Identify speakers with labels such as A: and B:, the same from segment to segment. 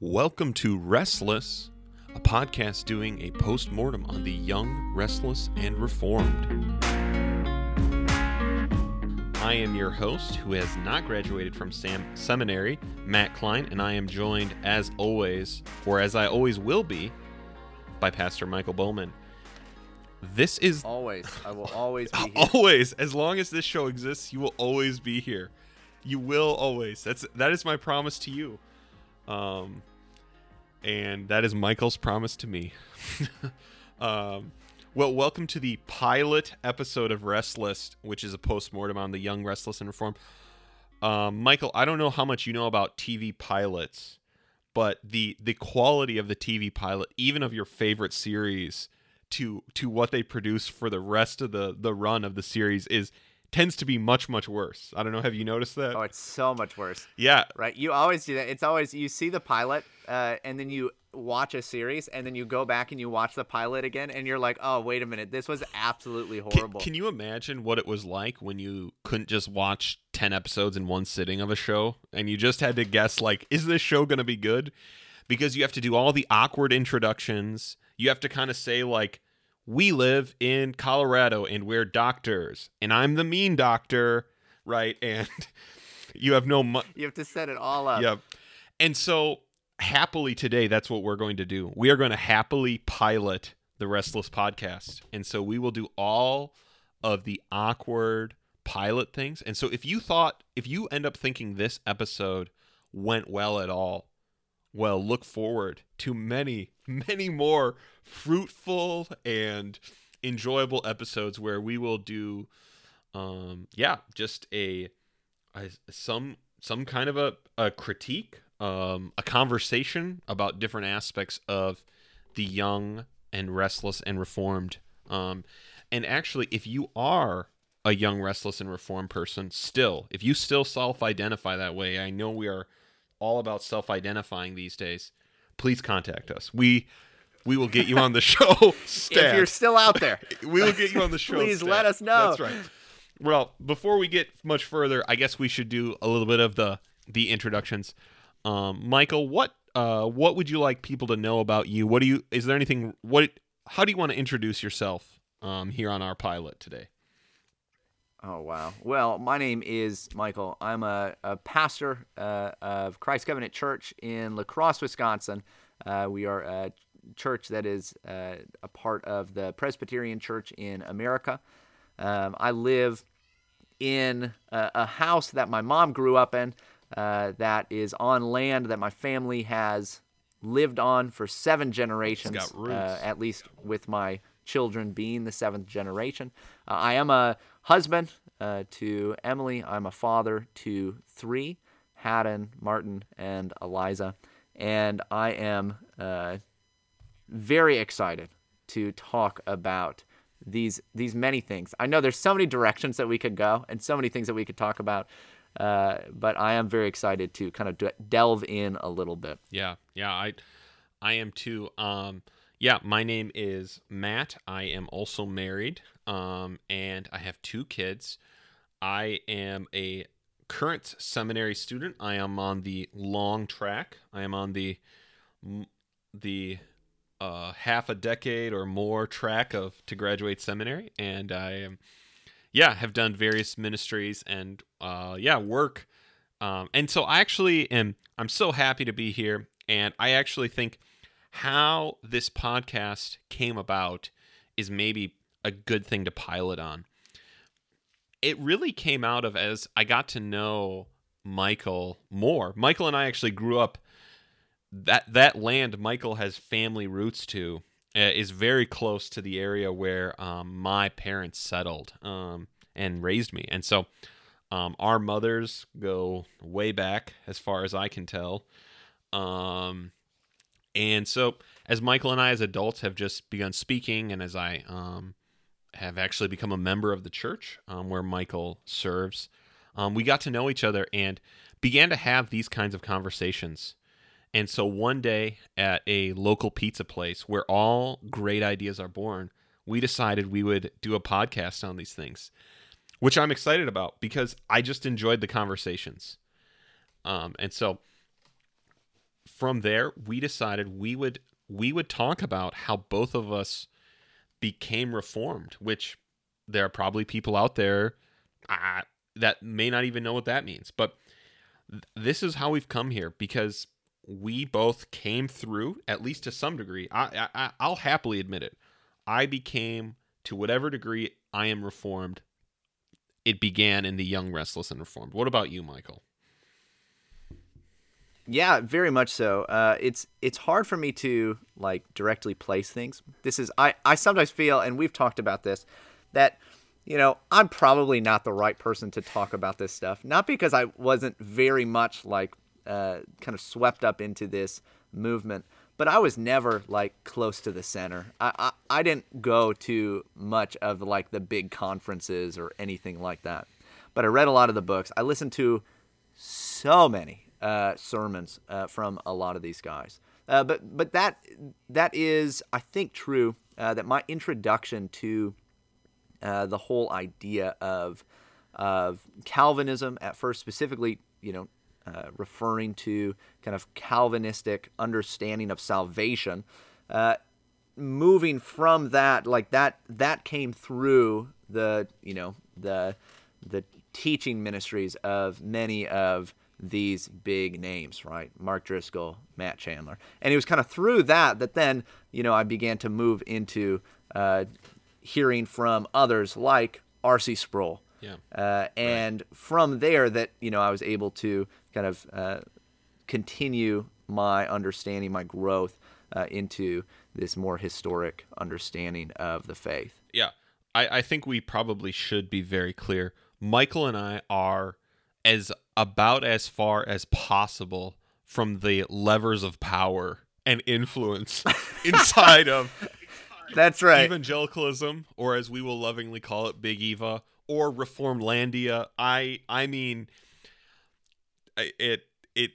A: Welcome to Restless, a podcast doing a post mortem on the young, restless, and reformed. I am your host, who has not graduated from Sam seminary, Matt Klein, and I am joined, as always, or as I always will be, by Pastor Michael Bowman. This is
B: Always. I will always be here.
A: always, as long as this show exists, you will always be here. You will always. That's that is my promise to you. Um, and that is Michael's promise to me. um, well, welcome to the pilot episode of Restless, which is a postmortem on the young, restless, and Reform. Um, Michael, I don't know how much you know about TV pilots, but the the quality of the TV pilot, even of your favorite series, to to what they produce for the rest of the the run of the series is tends to be much much worse. I don't know. Have you noticed that?
B: Oh, it's so much worse.
A: yeah,
B: Right? You always do that. It's always you see the pilot, uh, and then you watch a series, and then you go back and you watch the pilot again, and you're like, oh, wait a minute, this was absolutely
A: Can,
B: horrible.
A: can you imagine what it was like when you couldn't just watch 10 episodes in one sitting of a show and you just had to guess like is this show going to be good? Because you have to do all the awkward introductions. You have to kind of say like we live in Colorado and we're doctors and I'm the mean doctor, right? And you have no mo-
B: you have to set it all up.
A: Yep. And so happily today, that's what we're going to do. We are going to happily pilot the Restless podcast. And so we will do all of the awkward pilot things. And so if you thought, if you end up thinking this episode went well at all, well, look forward to many, many more fruitful and enjoyable episodes where we will do, um, yeah, just a, a some some kind of a, a critique, um, a conversation about different aspects of the young and restless and reformed. Um, and actually, if you are a young, restless, and reformed person, still, if you still self identify that way, I know we are all about self identifying these days. Please contact us. We we will get you on the show.
B: If you're still out there,
A: we will get you on the show.
B: Please
A: stat.
B: let us know.
A: That's right. Well, before we get much further, I guess we should do a little bit of the the introductions. Um, Michael, what uh, what would you like people to know about you? What do you? Is there anything? What? How do you want to introduce yourself um, here on our pilot today?
B: Oh wow. Well, my name is Michael. I'm a, a pastor uh, of Christ Covenant Church in La Crosse, Wisconsin. Uh, we are a church that is uh, a part of the Presbyterian Church in America. Um, I live in a, a house that my mom grew up in. Uh, that is on land that my family has lived on for seven generations, uh, at least with my children being the seventh generation. Uh, I am a husband uh, to Emily. I'm a father to three Haddon, Martin, and Eliza. And I am uh, very excited to talk about these these many things. I know there's so many directions that we could go and so many things that we could talk about, uh, but I am very excited to kind of de- delve in a little bit.
A: Yeah, yeah, I I am too. Um yeah, my name is Matt. I am also married. Um and I have two kids. I am a current seminary student. I am on the long track. I am on the the uh, half a decade or more track of to graduate seminary, and I am, yeah, have done various ministries and uh, yeah, work. Um, and so I actually am. I'm so happy to be here, and I actually think how this podcast came about is maybe a good thing to pilot on. It really came out of as I got to know Michael more. Michael and I actually grew up that that land Michael has family roots to uh, is very close to the area where um, my parents settled um, and raised me, and so um, our mothers go way back as far as I can tell. Um, and so as Michael and I as adults have just begun speaking, and as I um, have actually become a member of the church um, where Michael serves, um, we got to know each other and began to have these kinds of conversations. And so one day at a local pizza place where all great ideas are born, we decided we would do a podcast on these things, which I'm excited about because I just enjoyed the conversations. Um, and so from there, we decided we would we would talk about how both of us became reformed, which there are probably people out there uh, that may not even know what that means. But th- this is how we've come here because we both came through, at least to some degree. I, I I'll happily admit it. I became to whatever degree I am reformed. It began in the young, restless, and reformed. What about you, Michael?
B: Yeah, very much so. Uh, it's it's hard for me to like directly place things. This is I I sometimes feel, and we've talked about this, that you know I'm probably not the right person to talk about this stuff. Not because I wasn't very much like uh, kind of swept up into this movement, but I was never like close to the center. I, I I didn't go to much of like the big conferences or anything like that. But I read a lot of the books. I listened to so many uh, sermons uh, from a lot of these guys. Uh, but but that that is I think true uh, that my introduction to uh, the whole idea of of Calvinism at first specifically you know uh, referring to kind of Calvinistic understanding of salvation. Moving from that, like that, that came through the you know the the teaching ministries of many of these big names, right? Mark Driscoll, Matt Chandler, and it was kind of through that that then you know I began to move into uh, hearing from others like R.C. Sproul.
A: Yeah.
B: Uh, and right. from there, that you know, I was able to kind of uh, continue my understanding, my growth uh, into this more historic understanding of the faith.
A: Yeah, I, I think we probably should be very clear. Michael and I are as about as far as possible from the levers of power and influence inside of
B: that's right.
A: evangelicalism or as we will lovingly call it big eva or reformlandia. I i mean it it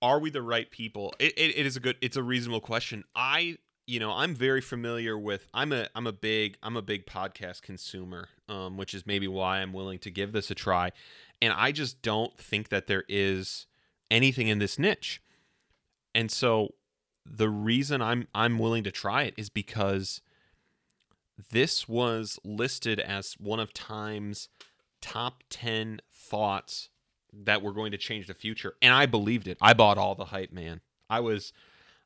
A: are we the right people? It, it, it is a good it's a reasonable question. I you know i'm very familiar with i'm a i'm a big i'm a big podcast consumer um, which is maybe why i'm willing to give this a try and i just don't think that there is anything in this niche. And so the reason i'm i'm willing to try it is because this was listed as one of time's top 10 thoughts that were going to change the future and i believed it. I bought all the hype man. I was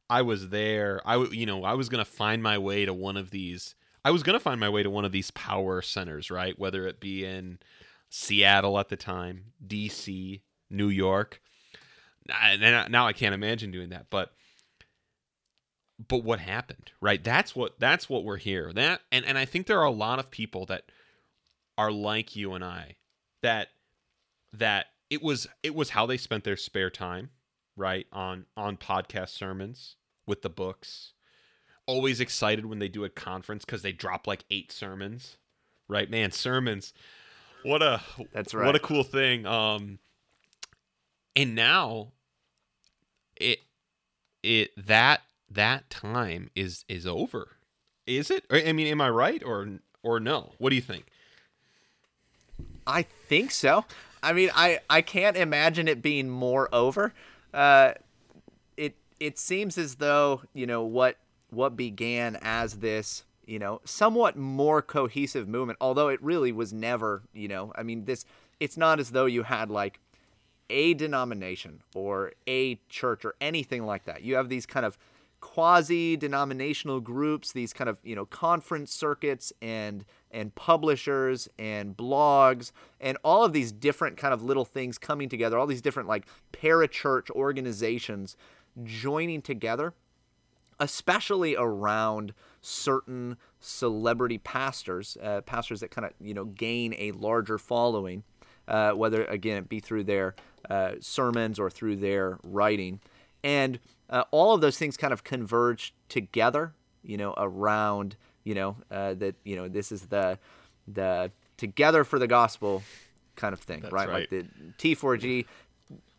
A: i was there. I you know i was going to find my way to one of these i was going to find my way to one of these power centers right? Whether it be in seattle at the time dc new york now i can't imagine doing that but but what happened right that's what that's what we're here that and and i think there are a lot of people that are like you and i that that it was it was how they spent their spare time, right? On on podcast sermons with the books. Always excited when they do a conference because they drop like eight sermons, right? Man, sermons. What a
B: that's right.
A: What a cool thing. Um, and now it it that that time is is over. Is it? I mean, am I right or or no? What do you think?
B: I think so. I mean, I I can't imagine it being more over. Uh, it it seems as though you know what what began as this you know somewhat more cohesive movement, although it really was never you know. I mean, this it's not as though you had like a denomination or a church or anything like that. You have these kind of quasi denominational groups, these kind of, you know, conference circuits and and publishers and blogs and all of these different kind of little things coming together, all these different like parachurch organizations joining together, especially around certain celebrity pastors, uh, pastors that kind of, you know, gain a larger following, uh, whether again it be through their uh, sermons or through their writing. And uh, all of those things kind of converge together, you know, around, you know, uh, that, you know, this is the, the together for the gospel kind of thing, right? right? Like the T4G,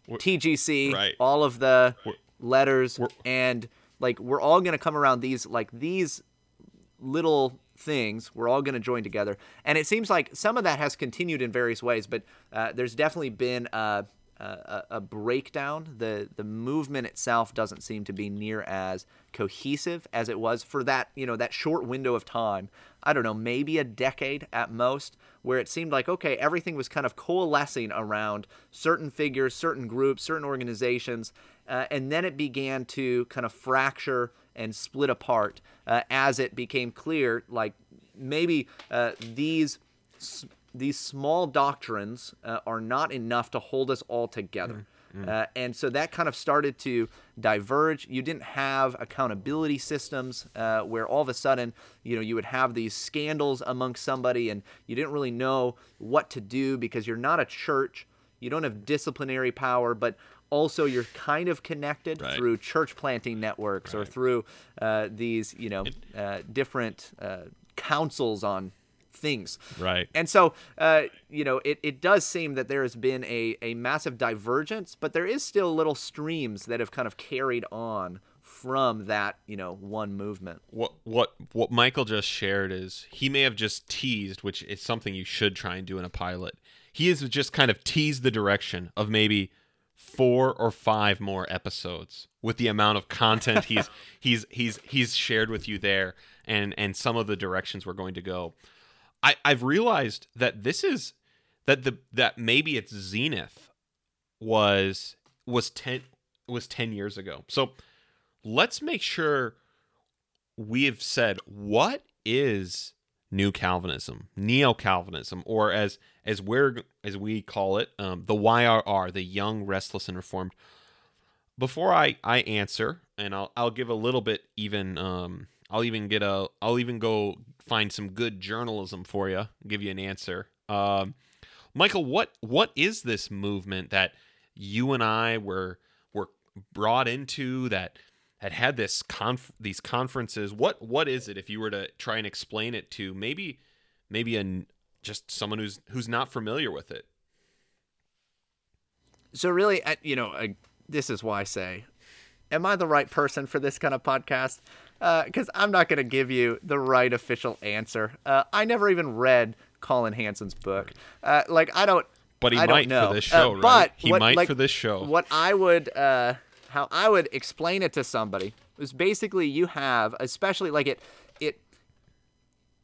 B: we're, TGC, right. all of the we're, letters, we're, and like we're all going to come around these, like these little things we're all going to join together and it seems like some of that has continued in various ways but uh, there's definitely been uh, a, a breakdown. The the movement itself doesn't seem to be near as cohesive as it was for that you know that short window of time. I don't know, maybe a decade at most, where it seemed like okay, everything was kind of coalescing around certain figures, certain groups, certain organizations, uh, and then it began to kind of fracture and split apart uh, as it became clear, like maybe uh, these these small doctrines uh, are not enough to hold us all together. Mm, mm. Uh, and so that kind of started to diverge. You didn't have accountability systems uh, where all of a sudden, you know, you would have these scandals amongst somebody and you didn't really know what to do because you're not a church. You don't have disciplinary power, but also you're kind of connected right. through church planting networks right. or through uh, these, you know, uh, different uh, councils on things.
A: Right.
B: And so, uh, you know, it, it does seem that there has been a, a massive divergence, but there is still little streams that have kind of carried on from that, you know, one movement.
A: What what what Michael just shared is he may have just teased, which is something you should try and do in a pilot. He has just kind of teased the direction of maybe four or five more episodes with the amount of content he's he's he's he's shared with you there and and some of the directions we're going to go. I I've realized that this is that the that maybe its zenith was was 10 was 10 years ago. So let's make sure we have said what is new Calvinism, neo Calvinism, or as as we're as we call it, um, the YRR, the Young, Restless, and Reformed. Before I I answer, and I'll I'll give a little bit even um, I'll even get a I'll even go find some good journalism for you, give you an answer. Um, Michael, what what is this movement that you and I were were brought into that had had this conf- these conferences? What what is it if you were to try and explain it to maybe maybe a just someone who's who's not familiar with it?
B: So really, you know, this is why I say, am I the right person for this kind of podcast? because uh, I'm not going to give you the right official answer. Uh, I never even read Colin Hansen's book. Uh, like I don't.
A: But he
B: I
A: might
B: for
A: this show, right?
B: But
A: he
B: what,
A: might
B: like,
A: for this show.
B: What I would, uh, how I would explain it to somebody is basically you have, especially like it,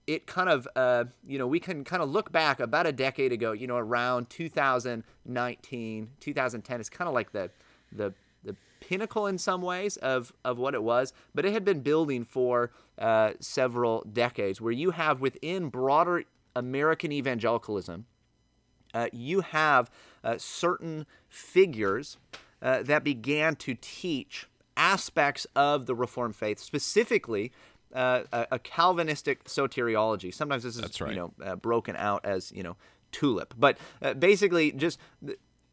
B: it kind of uh, you know we can kind of look back about a decade ago you know around 2019 2010 is kind of like the the pinnacle in some ways of, of what it was, but it had been building for uh, several decades, where you have within broader American evangelicalism, uh, you have uh, certain figures uh, that began to teach aspects of the Reformed faith, specifically uh, a, a, Calvinistic soteriology. Sometimes this is right. you know uh, broken out as you know tulip, but basically just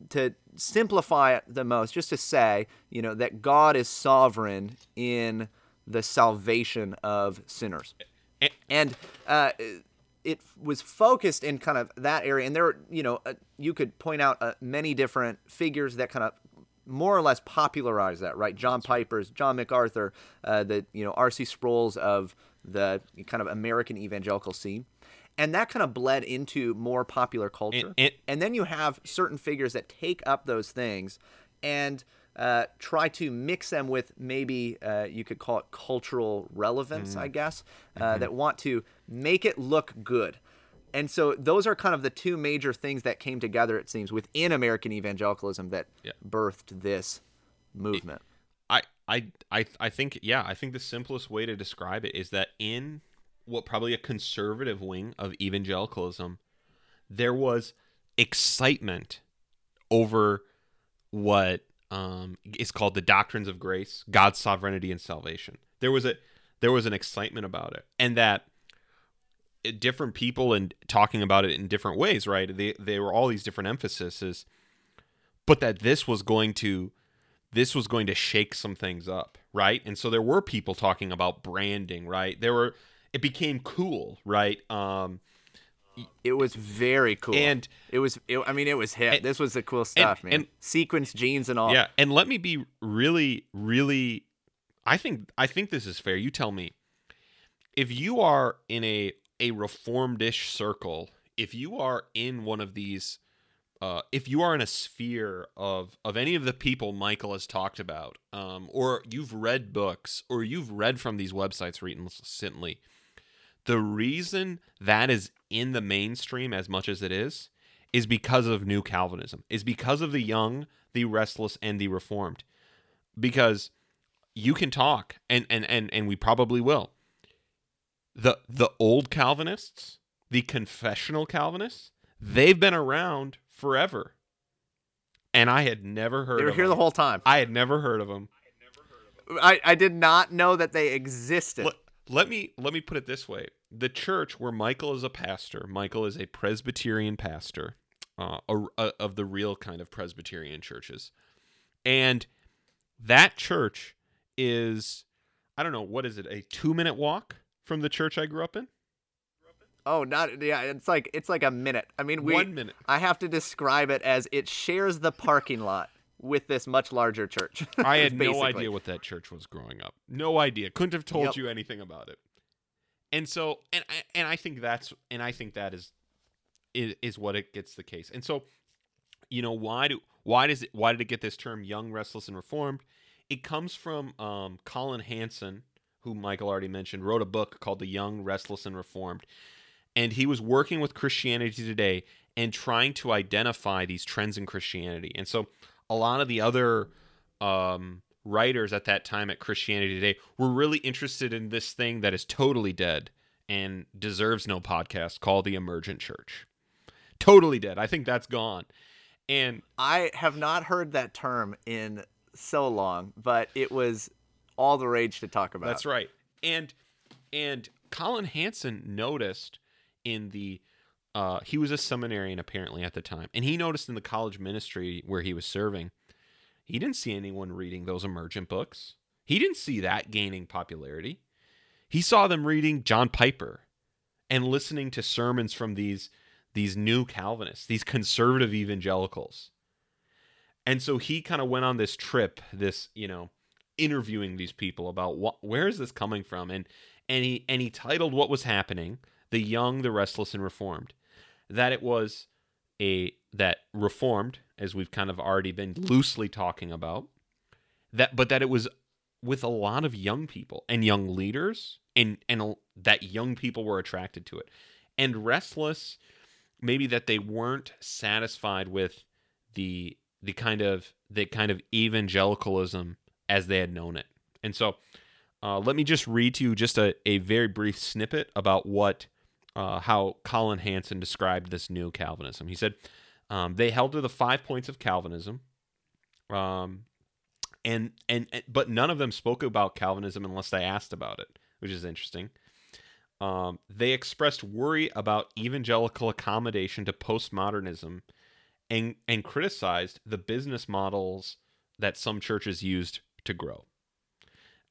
B: to simplify it the most, just to say, you know, that God is sovereign in the salvation of sinners. And uh, it was focused in kind of that area. And there, you know, uh, you could point out uh, many different figures that kind of more or less popularize that, right? John Piper's, John MacArthur, uh, the, you know, R.C. Sproul's of the kind of American evangelical scene and that kind of bled into more popular culture. And, and, then you have certain figures that take up those things and uh, try to mix them with maybe uh, you could call it cultural relevance, mm. I guess, uh, mm-hmm. that want to make it look good. And so those are kind of the two major things that came together, it seems, within American evangelicalism that yeah. birthed this movement.
A: I, I, I, I think, yeah, I think the simplest way to describe it is that in what probably a conservative wing of evangelicalism, there was excitement over what um, is called the doctrines of grace, God's sovereignty and salvation. There was a there was an excitement about it, and that different people and talking about it in different ways, right? They they were all these different emphases, but that this was going to this was going to shake some things up, right? And so there were people talking about branding, right? There were it became cool, right? Um,
B: it was very cool,
A: and
B: it was. It, I mean, it was hit. And, this was the cool stuff, and, man. And, Sequence jeans and all.
A: Yeah, and let me be really, really. I think I think this is fair. You tell me. If you are in a a reformedish circle, if you are in one of these uh, if you are in a sphere of of any of the people Michael has talked about, um, or you've read books, or you've read from these websites recently, the reason that is in the mainstream as much as it is is because of new Calvinism, is because of the young, the restless, and the reformed. Because you can talk, and and and and we probably will. The the old Calvinists, the confessional Calvinists, they've been around forever. And I had never heard
B: They were here
A: them.
B: the whole time.
A: I had never heard of them.
B: I, I did not know that they existed.
A: Let, let me let me put it this way: the church where Michael is a pastor, Michael is a Presbyterian pastor, uh, a, a- of the real kind of Presbyterian churches, and that church is, I don't know, what is it? A two minute walk from the church I grew up in.
B: Oh, not yeah. It's like it's like a minute. I mean, we.
A: One minute.
B: I have to describe it as it shares the parking lot with this much larger church.
A: I had no idea what that church was growing up. No idea. Couldn't have told
B: Yep.
A: you anything about it. And so, and I, and I think that's, and I think that is, is, is what it gets the case. And so, you know, why do, why does it, why did it get this term young, restless, and reformed? It comes from um, Colin Hansen, who Michael already mentioned, wrote a book called The Young, Restless, and Reformed. And he was working with Christianity Today and trying to identify these trends in Christianity. And so a lot of the other um, writers at that time at Christianity Today were really interested in this thing that is totally dead and deserves no podcast called the Emergent Church. Totally dead. I think that's gone. And
B: I have not heard that term in so long, but it was all the rage to talk about.
A: That's right. And and Colin Hansen noticed in the uh, he was a seminarian apparently at the time, and he noticed in the college ministry where he was serving, he didn't see anyone reading those emergent books. He didn't see that gaining popularity. He saw them reading John Piper and listening to sermons from these these new Calvinists, these conservative evangelicals. And so he kind of went on this trip, this, you know, interviewing these people about what where is this coming from? And and he and he titled what was happening the young the restless and reformed. That it was a that reformed as we've kind of already been loosely talking about that but that it was with a lot of young people and young leaders and and that young people were attracted to it. And restless maybe that they weren't satisfied with the the kind of the kind of evangelicalism as they had known it. And so, uh, let me just read to you just a, a very brief snippet about what uh, how Colin Hansen described this new Calvinism. He said um, they held to the five points of Calvinism, um, and and but none of them spoke about Calvinism unless they asked about it, which is interesting. Um, they expressed worry about evangelical accommodation to postmodernism and and criticized the business models that some churches used to grow.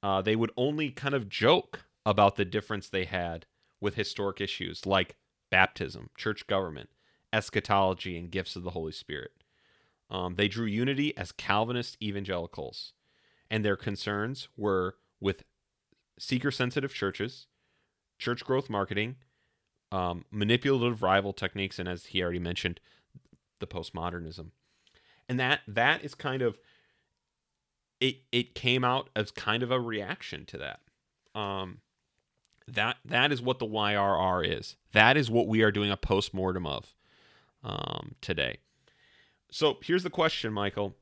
A: Uh, they would only kind of joke about the difference they had with historic issues like baptism, church government, eschatology, and gifts of the Holy Spirit. Um, they drew unity as Calvinist evangelicals, and their concerns were with seeker sensitive churches, church growth marketing, um, manipulative revival techniques, and as he already mentioned, the postmodernism. And that that is kind of it it came out as kind of a reaction to that. Um that that is what the YRR is. That is what we are doing a postmortem of um, today. So here's the question, Michael: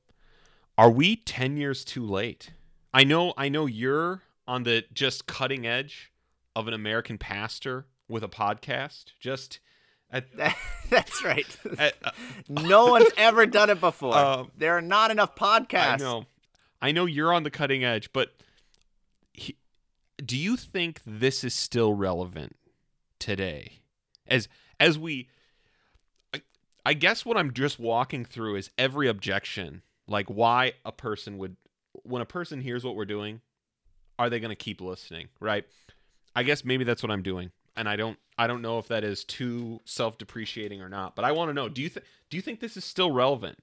A: Are we ten years too late? I know, I know you're on the just cutting edge of an American pastor with a podcast. Just at,
B: That's right.
A: at, uh,
B: no one's ever done it before.
A: Um,
B: there are not enough podcasts.
A: I know, I know you're on the cutting edge, but he, do you think this is still relevant today? As as we, I, I guess what I'm just walking through is every objection, like why a person would, when a person hears what we're doing, are they going to keep listening? Right? I guess maybe that's what I'm doing, and I don't I don't know if that is too self depreciating or not. But I want to know do you think do you think this is still relevant?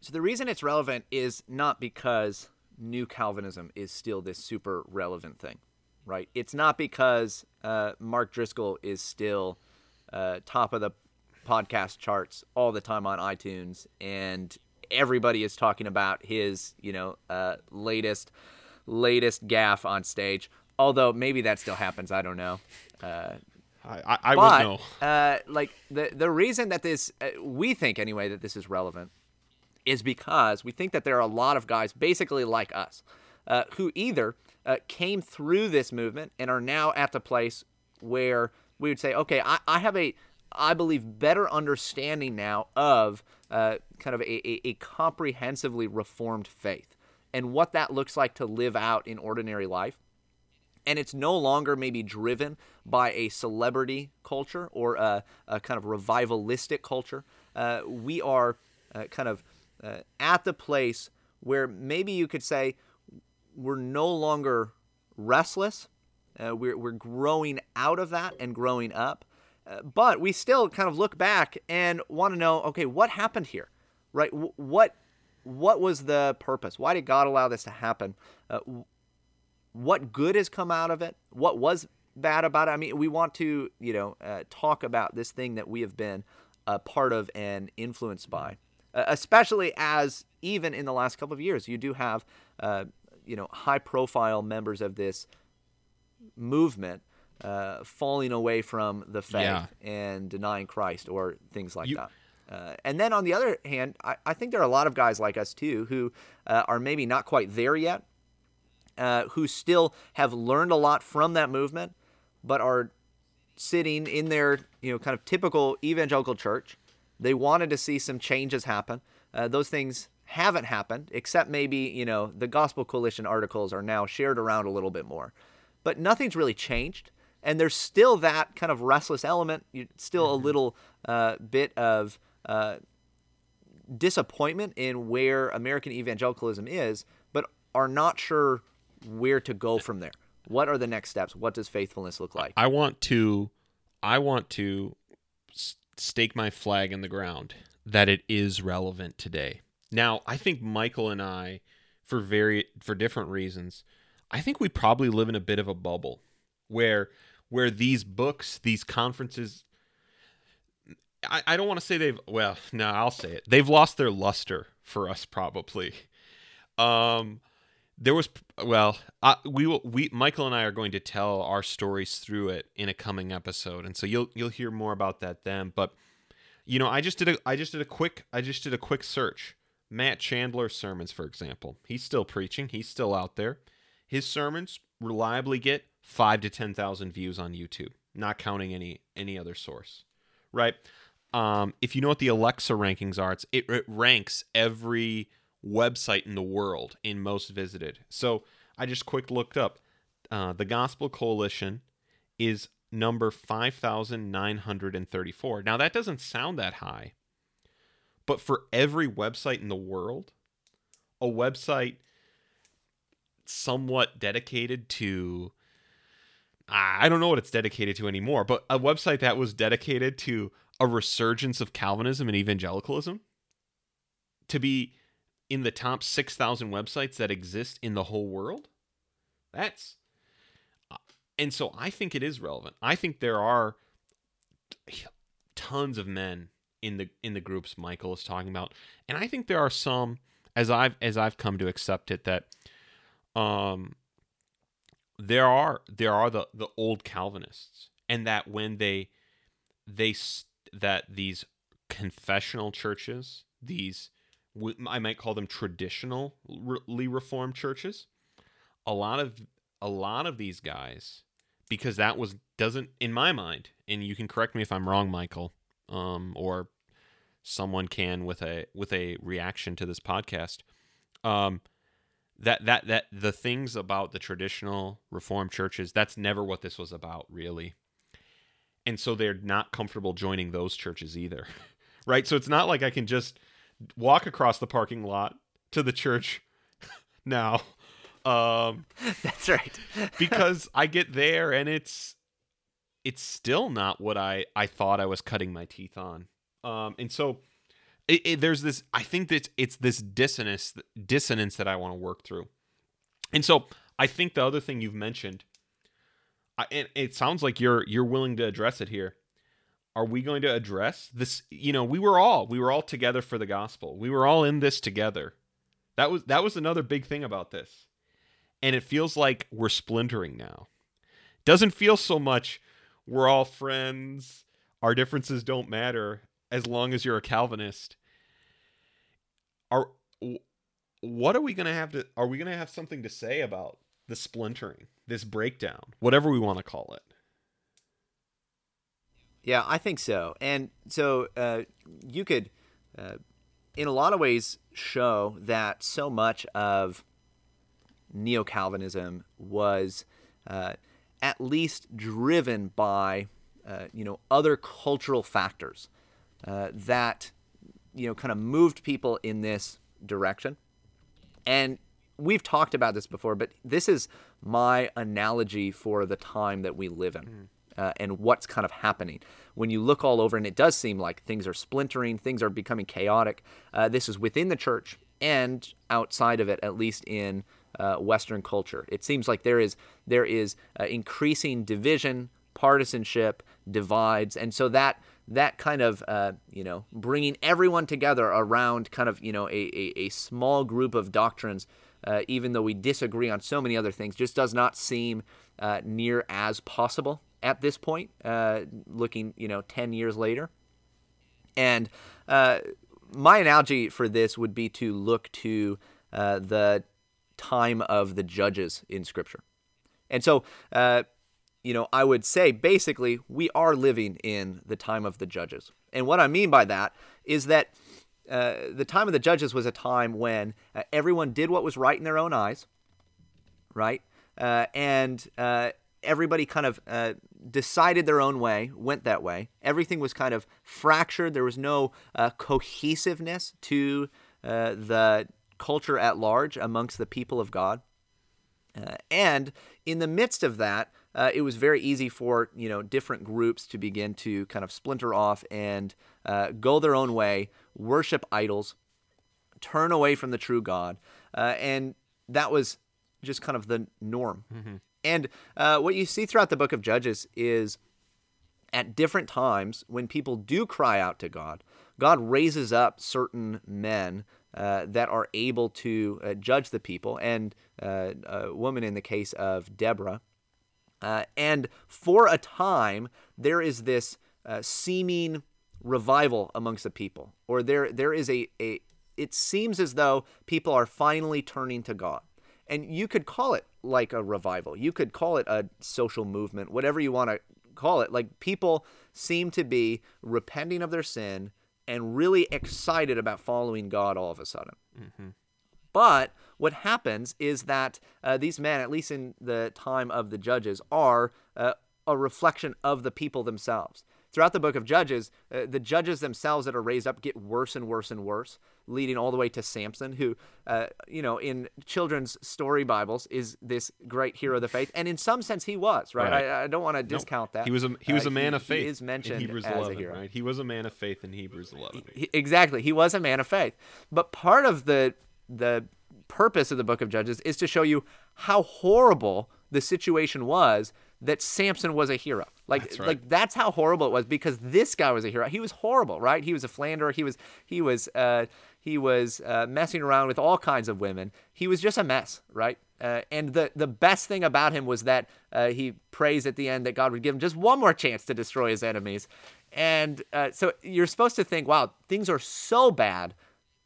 B: So the reason it's relevant is not because new Calvinism is still this super relevant thing, right? It's not because uh, Mark Driscoll is still uh, top of the podcast charts all the time on iTunes, and everybody is talking about his, you know, uh, latest latest gaff on stage. Although maybe that still happens, I don't know. Uh,
A: I, I,
B: but
A: would know.
B: uh, like the the reason that this uh, we think anyway that this is relevant is because we think that there are a lot of guys basically like us uh, who either uh, came through this movement and are now at the place where we would say, okay, I, I have a I believe better understanding now of uh, kind of a, a, a comprehensively reformed faith and what that looks like to live out in ordinary life and it's no longer maybe driven by a celebrity culture or a, a kind of revivalistic culture. Uh, we are uh, kind of uh, at the place where maybe you could say we're no longer restless. Uh, we're, we're growing out of that and growing up. Uh, but we still kind of look back and want to know okay, what happened here? Right? what, what was the purpose? Why did God allow this to happen? Uh, what good has come out of it? What was bad about it? I mean, we want to, you know, uh, talk about this thing that we have been a part of and influenced by, uh, especially as even in the last couple of years, you do have, uh, you know, high profile members of this movement uh, falling away from the faith yeah. and denying Christ or things like you, that. Uh, and then on the other hand, I, I, think there are a lot of guys like us too who uh, are maybe not quite there yet, uh, who still have learned a lot from that movement, but are sitting in their you know kind of typical evangelical church. They wanted to see some changes happen. Uh, those things haven't happened, except maybe you know the Gospel Coalition articles are now shared around a little bit more, but nothing's really changed. And there's still that kind of restless element, you, still a mm-hmm. little uh, bit of uh, disappointment in where American evangelicalism is, but are not sure where to go from there. What are the next steps? What does faithfulness look like?
A: I want to I want to stake my flag in the ground that it is relevant today. Now, I think Michael and I for very for different reasons, I think we probably live in a bit of a bubble where where these books, these conferences I, I don't want to say they've well, no, I'll say it. They've lost their luster for us probably. Um there was well we will we michael and i are going to tell our stories through it in a coming episode. And so you'll you'll hear more about that then. But you know i just did a i just did a quick i just did a quick search. Matt chandler sermons for example he's still preaching. He's still out there. His sermons reliably get five to ten thousand views on youtube not counting any any other source right? Um if you know what the alexa rankings are it's it, it ranks every website in the world in most visited. So I just quick looked up. Uh, the Gospel Coalition is number 5,934. Now, that doesn't sound that high, but for every website in the world, a website somewhat dedicated to I don't know what it's dedicated to anymore, but a website that was dedicated to a resurgence of Calvinism and evangelicalism to be in the top 6,000 websites that exist in the whole world. That's uh, and so I think it is relevant. I think there are tons of men in the in the groups Michael is talking about, and I think there are some as I've as I've come to accept it that um there are there are the the old Calvinists, and that when they they that these confessional churches, these I might call them traditionally reformed churches. A lot of a lot of these guys, because that was doesn't in my mind, and you can correct me if I'm wrong, Michael, um, or someone can with a with a reaction to this podcast. Um, that that that the things about the traditional reformed churches that's never what this was about really and so they're not comfortable joining those churches either right so it's not like i can just walk across the parking lot to the church now. Um,
B: That's right.
A: because I get there and it's it's still not what I I thought I was cutting my teeth on. Um, and so it, it, there's this. I think that it's this dissonance dissonance that I want to work through. And so I think the other thing you've mentioned, I, and it sounds like you're you're willing to address it here, are we going to address this? You know, we were all we were all together for the gospel. We were all in this together. That was that was another big thing about this. And it feels like we're splintering now. Doesn't feel so much we're all friends, our differences don't matter as long as you're a Calvinist. Are what are we going to have to are we going to have something to say about the splintering, this breakdown, whatever we want to call it?
B: Yeah, I think so. And so uh, you could, uh, in a lot of ways, show that so much of neo Calvinism was uh, at least driven by, uh, you know, other cultural factors uh, that, you know, kind of moved people in this direction. And we've talked about this before, but this is my analogy for the time that we live in. Mm uh, and what's kind of happening. When you look all over, and it does seem like things are splintering, things are becoming chaotic. Uh, this is within the church and outside of it, at least in uh, Western culture. It seems like there is there is uh, increasing division, partisanship, divides, and so that that kind of uh, you know bringing everyone together around kind of you know a, a, a small group of doctrines, uh, even though we disagree on so many other things, just does not seem uh, near as possible at this point, uh, looking you know ten years later. And uh, my analogy for this would be to look to uh, the time of the judges in Scripture. And so, uh, you know, I would say basically we are living in the time of the judges. And what I mean by that is that uh, the time of the judges was a time when uh, everyone did what was right in their own eyes, right? and everybody kind of uh, decided their own way, went that way. Everything was kind of fractured. There was no uh, cohesiveness to uh, the culture at large amongst the people of God. Uh, and in the midst of that, uh, it was very easy for you know different groups to begin to kind of splinter off and uh, go their own way, worship idols, turn away from the true God, and that was just kind of the norm. Mm-hmm. And uh, what you see throughout the book of Judges is at different times when people do cry out to God, God raises up certain men uh, that are able to uh, judge the people, and uh, a woman in the case of Deborah. Uh, and for a time, there is this uh, seeming revival amongst the people, or there there is a, a it seems as though people are finally turning to God and you could call it like a revival. You could call it a social movement, whatever you want to call it. Like people seem to be repenting of their sin and really excited about following God all of a sudden. Mm-hmm. But what happens is that uh, these men, at least in the time of the judges, are uh, a reflection of the people themselves throughout the book of Judges, uh, the judges themselves that are raised up get worse and worse and worse, leading all the way to Samson, who, uh, you know, in children's story Bibles is this great hero of the faith, and in some sense he was right. right. I, I, don't want to discount that.
A: He was a he was
B: uh,
A: a man
B: he,
A: of faith.
B: He is mentioned
A: Hebrews
B: as
A: 11,
B: a hero.
A: Right? He was a man of faith in Hebrews 11.
B: He, exactly, he was a man of faith. But part of the the purpose of the book of Judges is to show you how horrible the situation was that Samson was a hero. Like
A: that's right.
B: like that's how horrible it was because this guy was a hero. He was horrible, right? He was a philanderer. He was he was uh, he was uh, messing around with all kinds of women. He was just a mess, right? Uh, and the the best thing about him was that uh, he prays at the end that God would give him just one more chance to destroy his enemies. And uh, so you're supposed to think, wow, things are so bad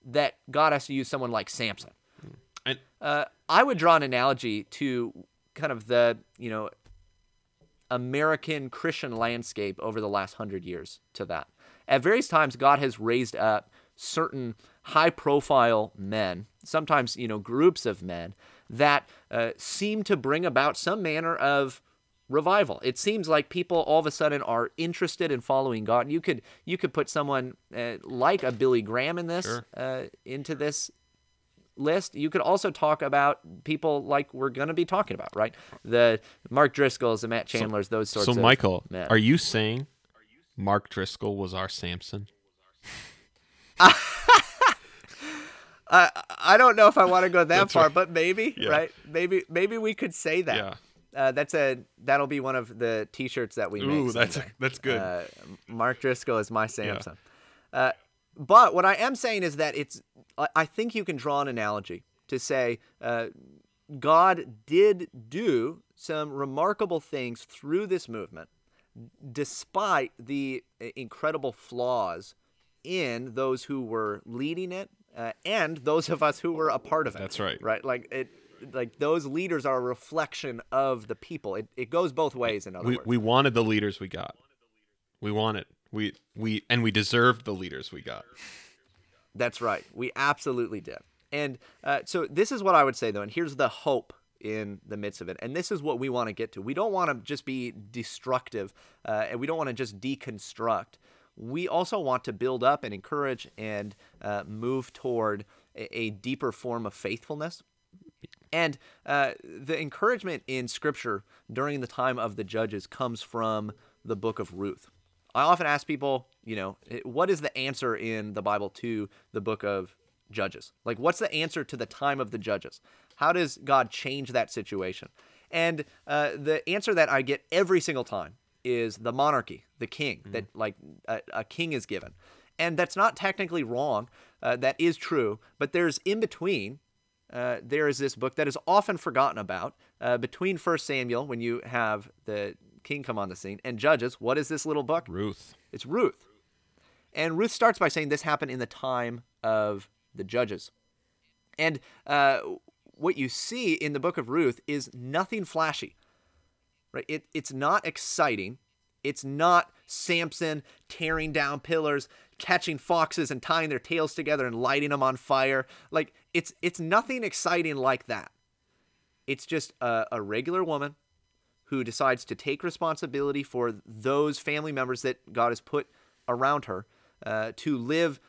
B: that God has to use someone like Samson.
A: And
B: uh, I would draw an analogy to kind of the you know American Christian landscape over the last hundred years to that. At various times, God has raised up certain high profile men, sometimes, you know, groups of men that uh, seem to bring about some manner of revival. It seems like people all of a sudden are interested in following God. You could you could put someone uh, like a Billy Graham in this
A: sure.
B: uh, into this list, you could also talk about people like we're going to be talking about, right? The Mark Driscolls, the Matt Chandlers,
A: so,
B: those sorts
A: so
B: of.
A: So, Michael,
B: men.
A: are you saying Mark Driscoll was our Samson?
B: I I don't know if I want to go that
A: That's
B: far,
A: right.
B: but maybe
A: Yeah.
B: right? Maybe maybe we could say that.
A: Yeah.
B: Uh, that's a that'll be one of the T-shirts that we make.
A: Ooh, that's that's good.
B: Uh, Mark Driscoll is my Samson. Uh, but what I am saying is that it's. I, I think you can draw an analogy to say uh, God did do some remarkable things through this movement, despite the incredible flaws in those who were leading it uh, and those of us who were a part of it.
A: That's right.
B: Right, like it. Like those leaders are a reflection of the people. It, it goes both ways. In other
A: we
B: words,
A: we wanted the leaders we got. We wanted we we and we deserved the leaders we got.
B: That's right. We absolutely did. And uh, so this is what I would say though, and here's the hope in the midst of it. And this is what we want to get to. We don't want to just be destructive, uh, and we don't want to just deconstruct. We also want to build up and encourage and uh, move toward a, a deeper form of faithfulness. And uh, the encouragement in Scripture during the time of the judges comes from the book of Ruth. I often ask people, you know, what is the answer in the Bible to the book of Judges? Like, what's the answer to the time of the judges? How does God change that situation? And uh, the answer that I get every single time is the monarchy, the king, mm-hmm. that like a, a, king is given. And that's not technically wrong. Uh, that is true. But there's in between uh, there is this book that is often forgotten about uh, between First Samuel, when you have the king come on the scene, and Judges. What is this little book?
A: Ruth.
B: It's Ruth. And Ruth starts by saying this happened in the time of the Judges. And uh, what you see in the book of Ruth is nothing flashy. Right? It, it's not exciting. It's not Samson tearing down pillars, catching foxes and tying their tails together and lighting them on fire. Like it's it's nothing exciting like that. It's just a, a regular woman who decides to take responsibility for those family members that God has put around her uh, to live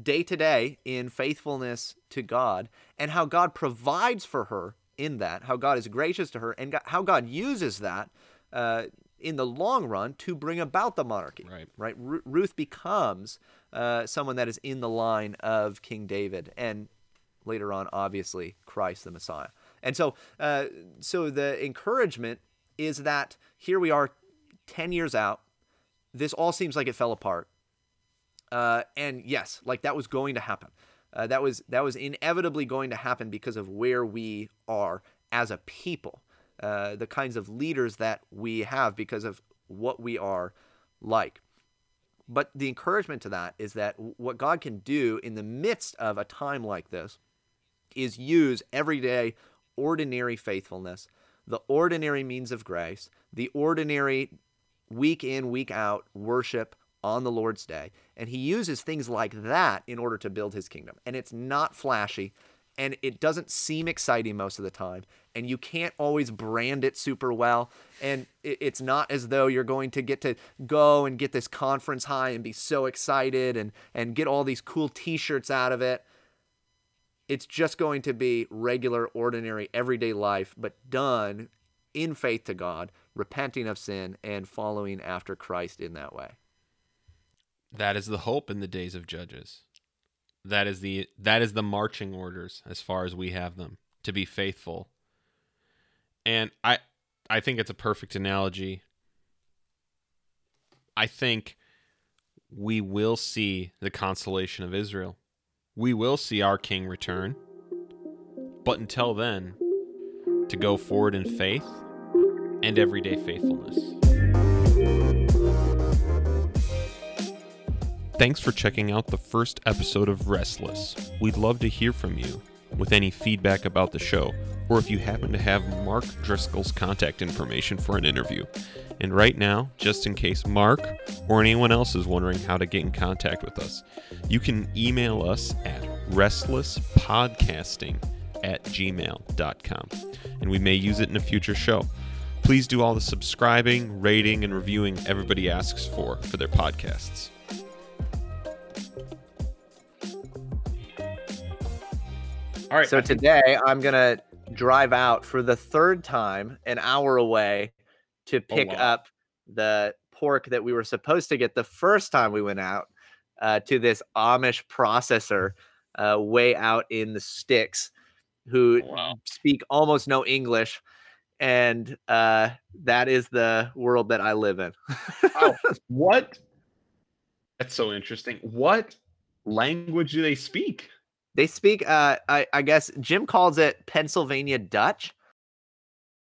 B: day to day in faithfulness to God, and how God provides for her in that, how God is gracious to her, and how God uses that uh, in the long run to bring about the monarchy.
A: Right.
B: Right. R- Ruth becomes uh, someone that is in the line of King David, and later on, obviously, Christ the Messiah. And so, uh, so the encouragement is that here we are, ten years out. This all seems like it fell apart. Uh, and yes, like that was going to happen. Uh, that was that was inevitably going to happen because of where we are as a people. Uh, the kinds of leaders that we have because of what we are like. But the encouragement to that is that what God can do in the midst of a time like this is use everyday, ordinary faithfulness, the ordinary means of grace, the ordinary week in, week out worship on the Lord's day. And he uses things like that in order to build his kingdom. And it's not flashy and it doesn't seem exciting most of the time and you can't always brand it super well and it's not as though you're going to get to go and get this conference high and be so excited and and get all these cool t-shirts out of it it's just going to be regular ordinary everyday life but done in faith to God repenting of sin and following after Christ in that way
A: that is the hope in the days of judges. That is the that is the marching orders as far as we have them to be faithful. And i i think it's a perfect analogy. I think we will see the consolation of israel. We will see our king return. But until then to go forward in faith and everyday faithfulness Thanks for checking out the first episode of Restless. We'd love to hear from you with any feedback about the show, or if you happen to have Mark Driscoll's contact information for an interview. And right now, just in case Mark or anyone else is wondering how to get in contact with us, you can email us at restlesspodcasting at gmail.com, and we may use it in a future show. Please do all the subscribing, rating, and reviewing everybody asks for for their podcasts.
B: All right. So today I'm gonna drive out for the third time, an hour away, to oh, pick oh, wow. up the pork that we were supposed to get the first time we went out uh, to this Amish processor uh, way out in the sticks, who oh, wow. speak almost no English, and uh, that is the world that I live in.
A: oh, what? That's so interesting. What language do they speak?
B: They speak, uh, I, I guess Jim calls it Pennsylvania Dutch.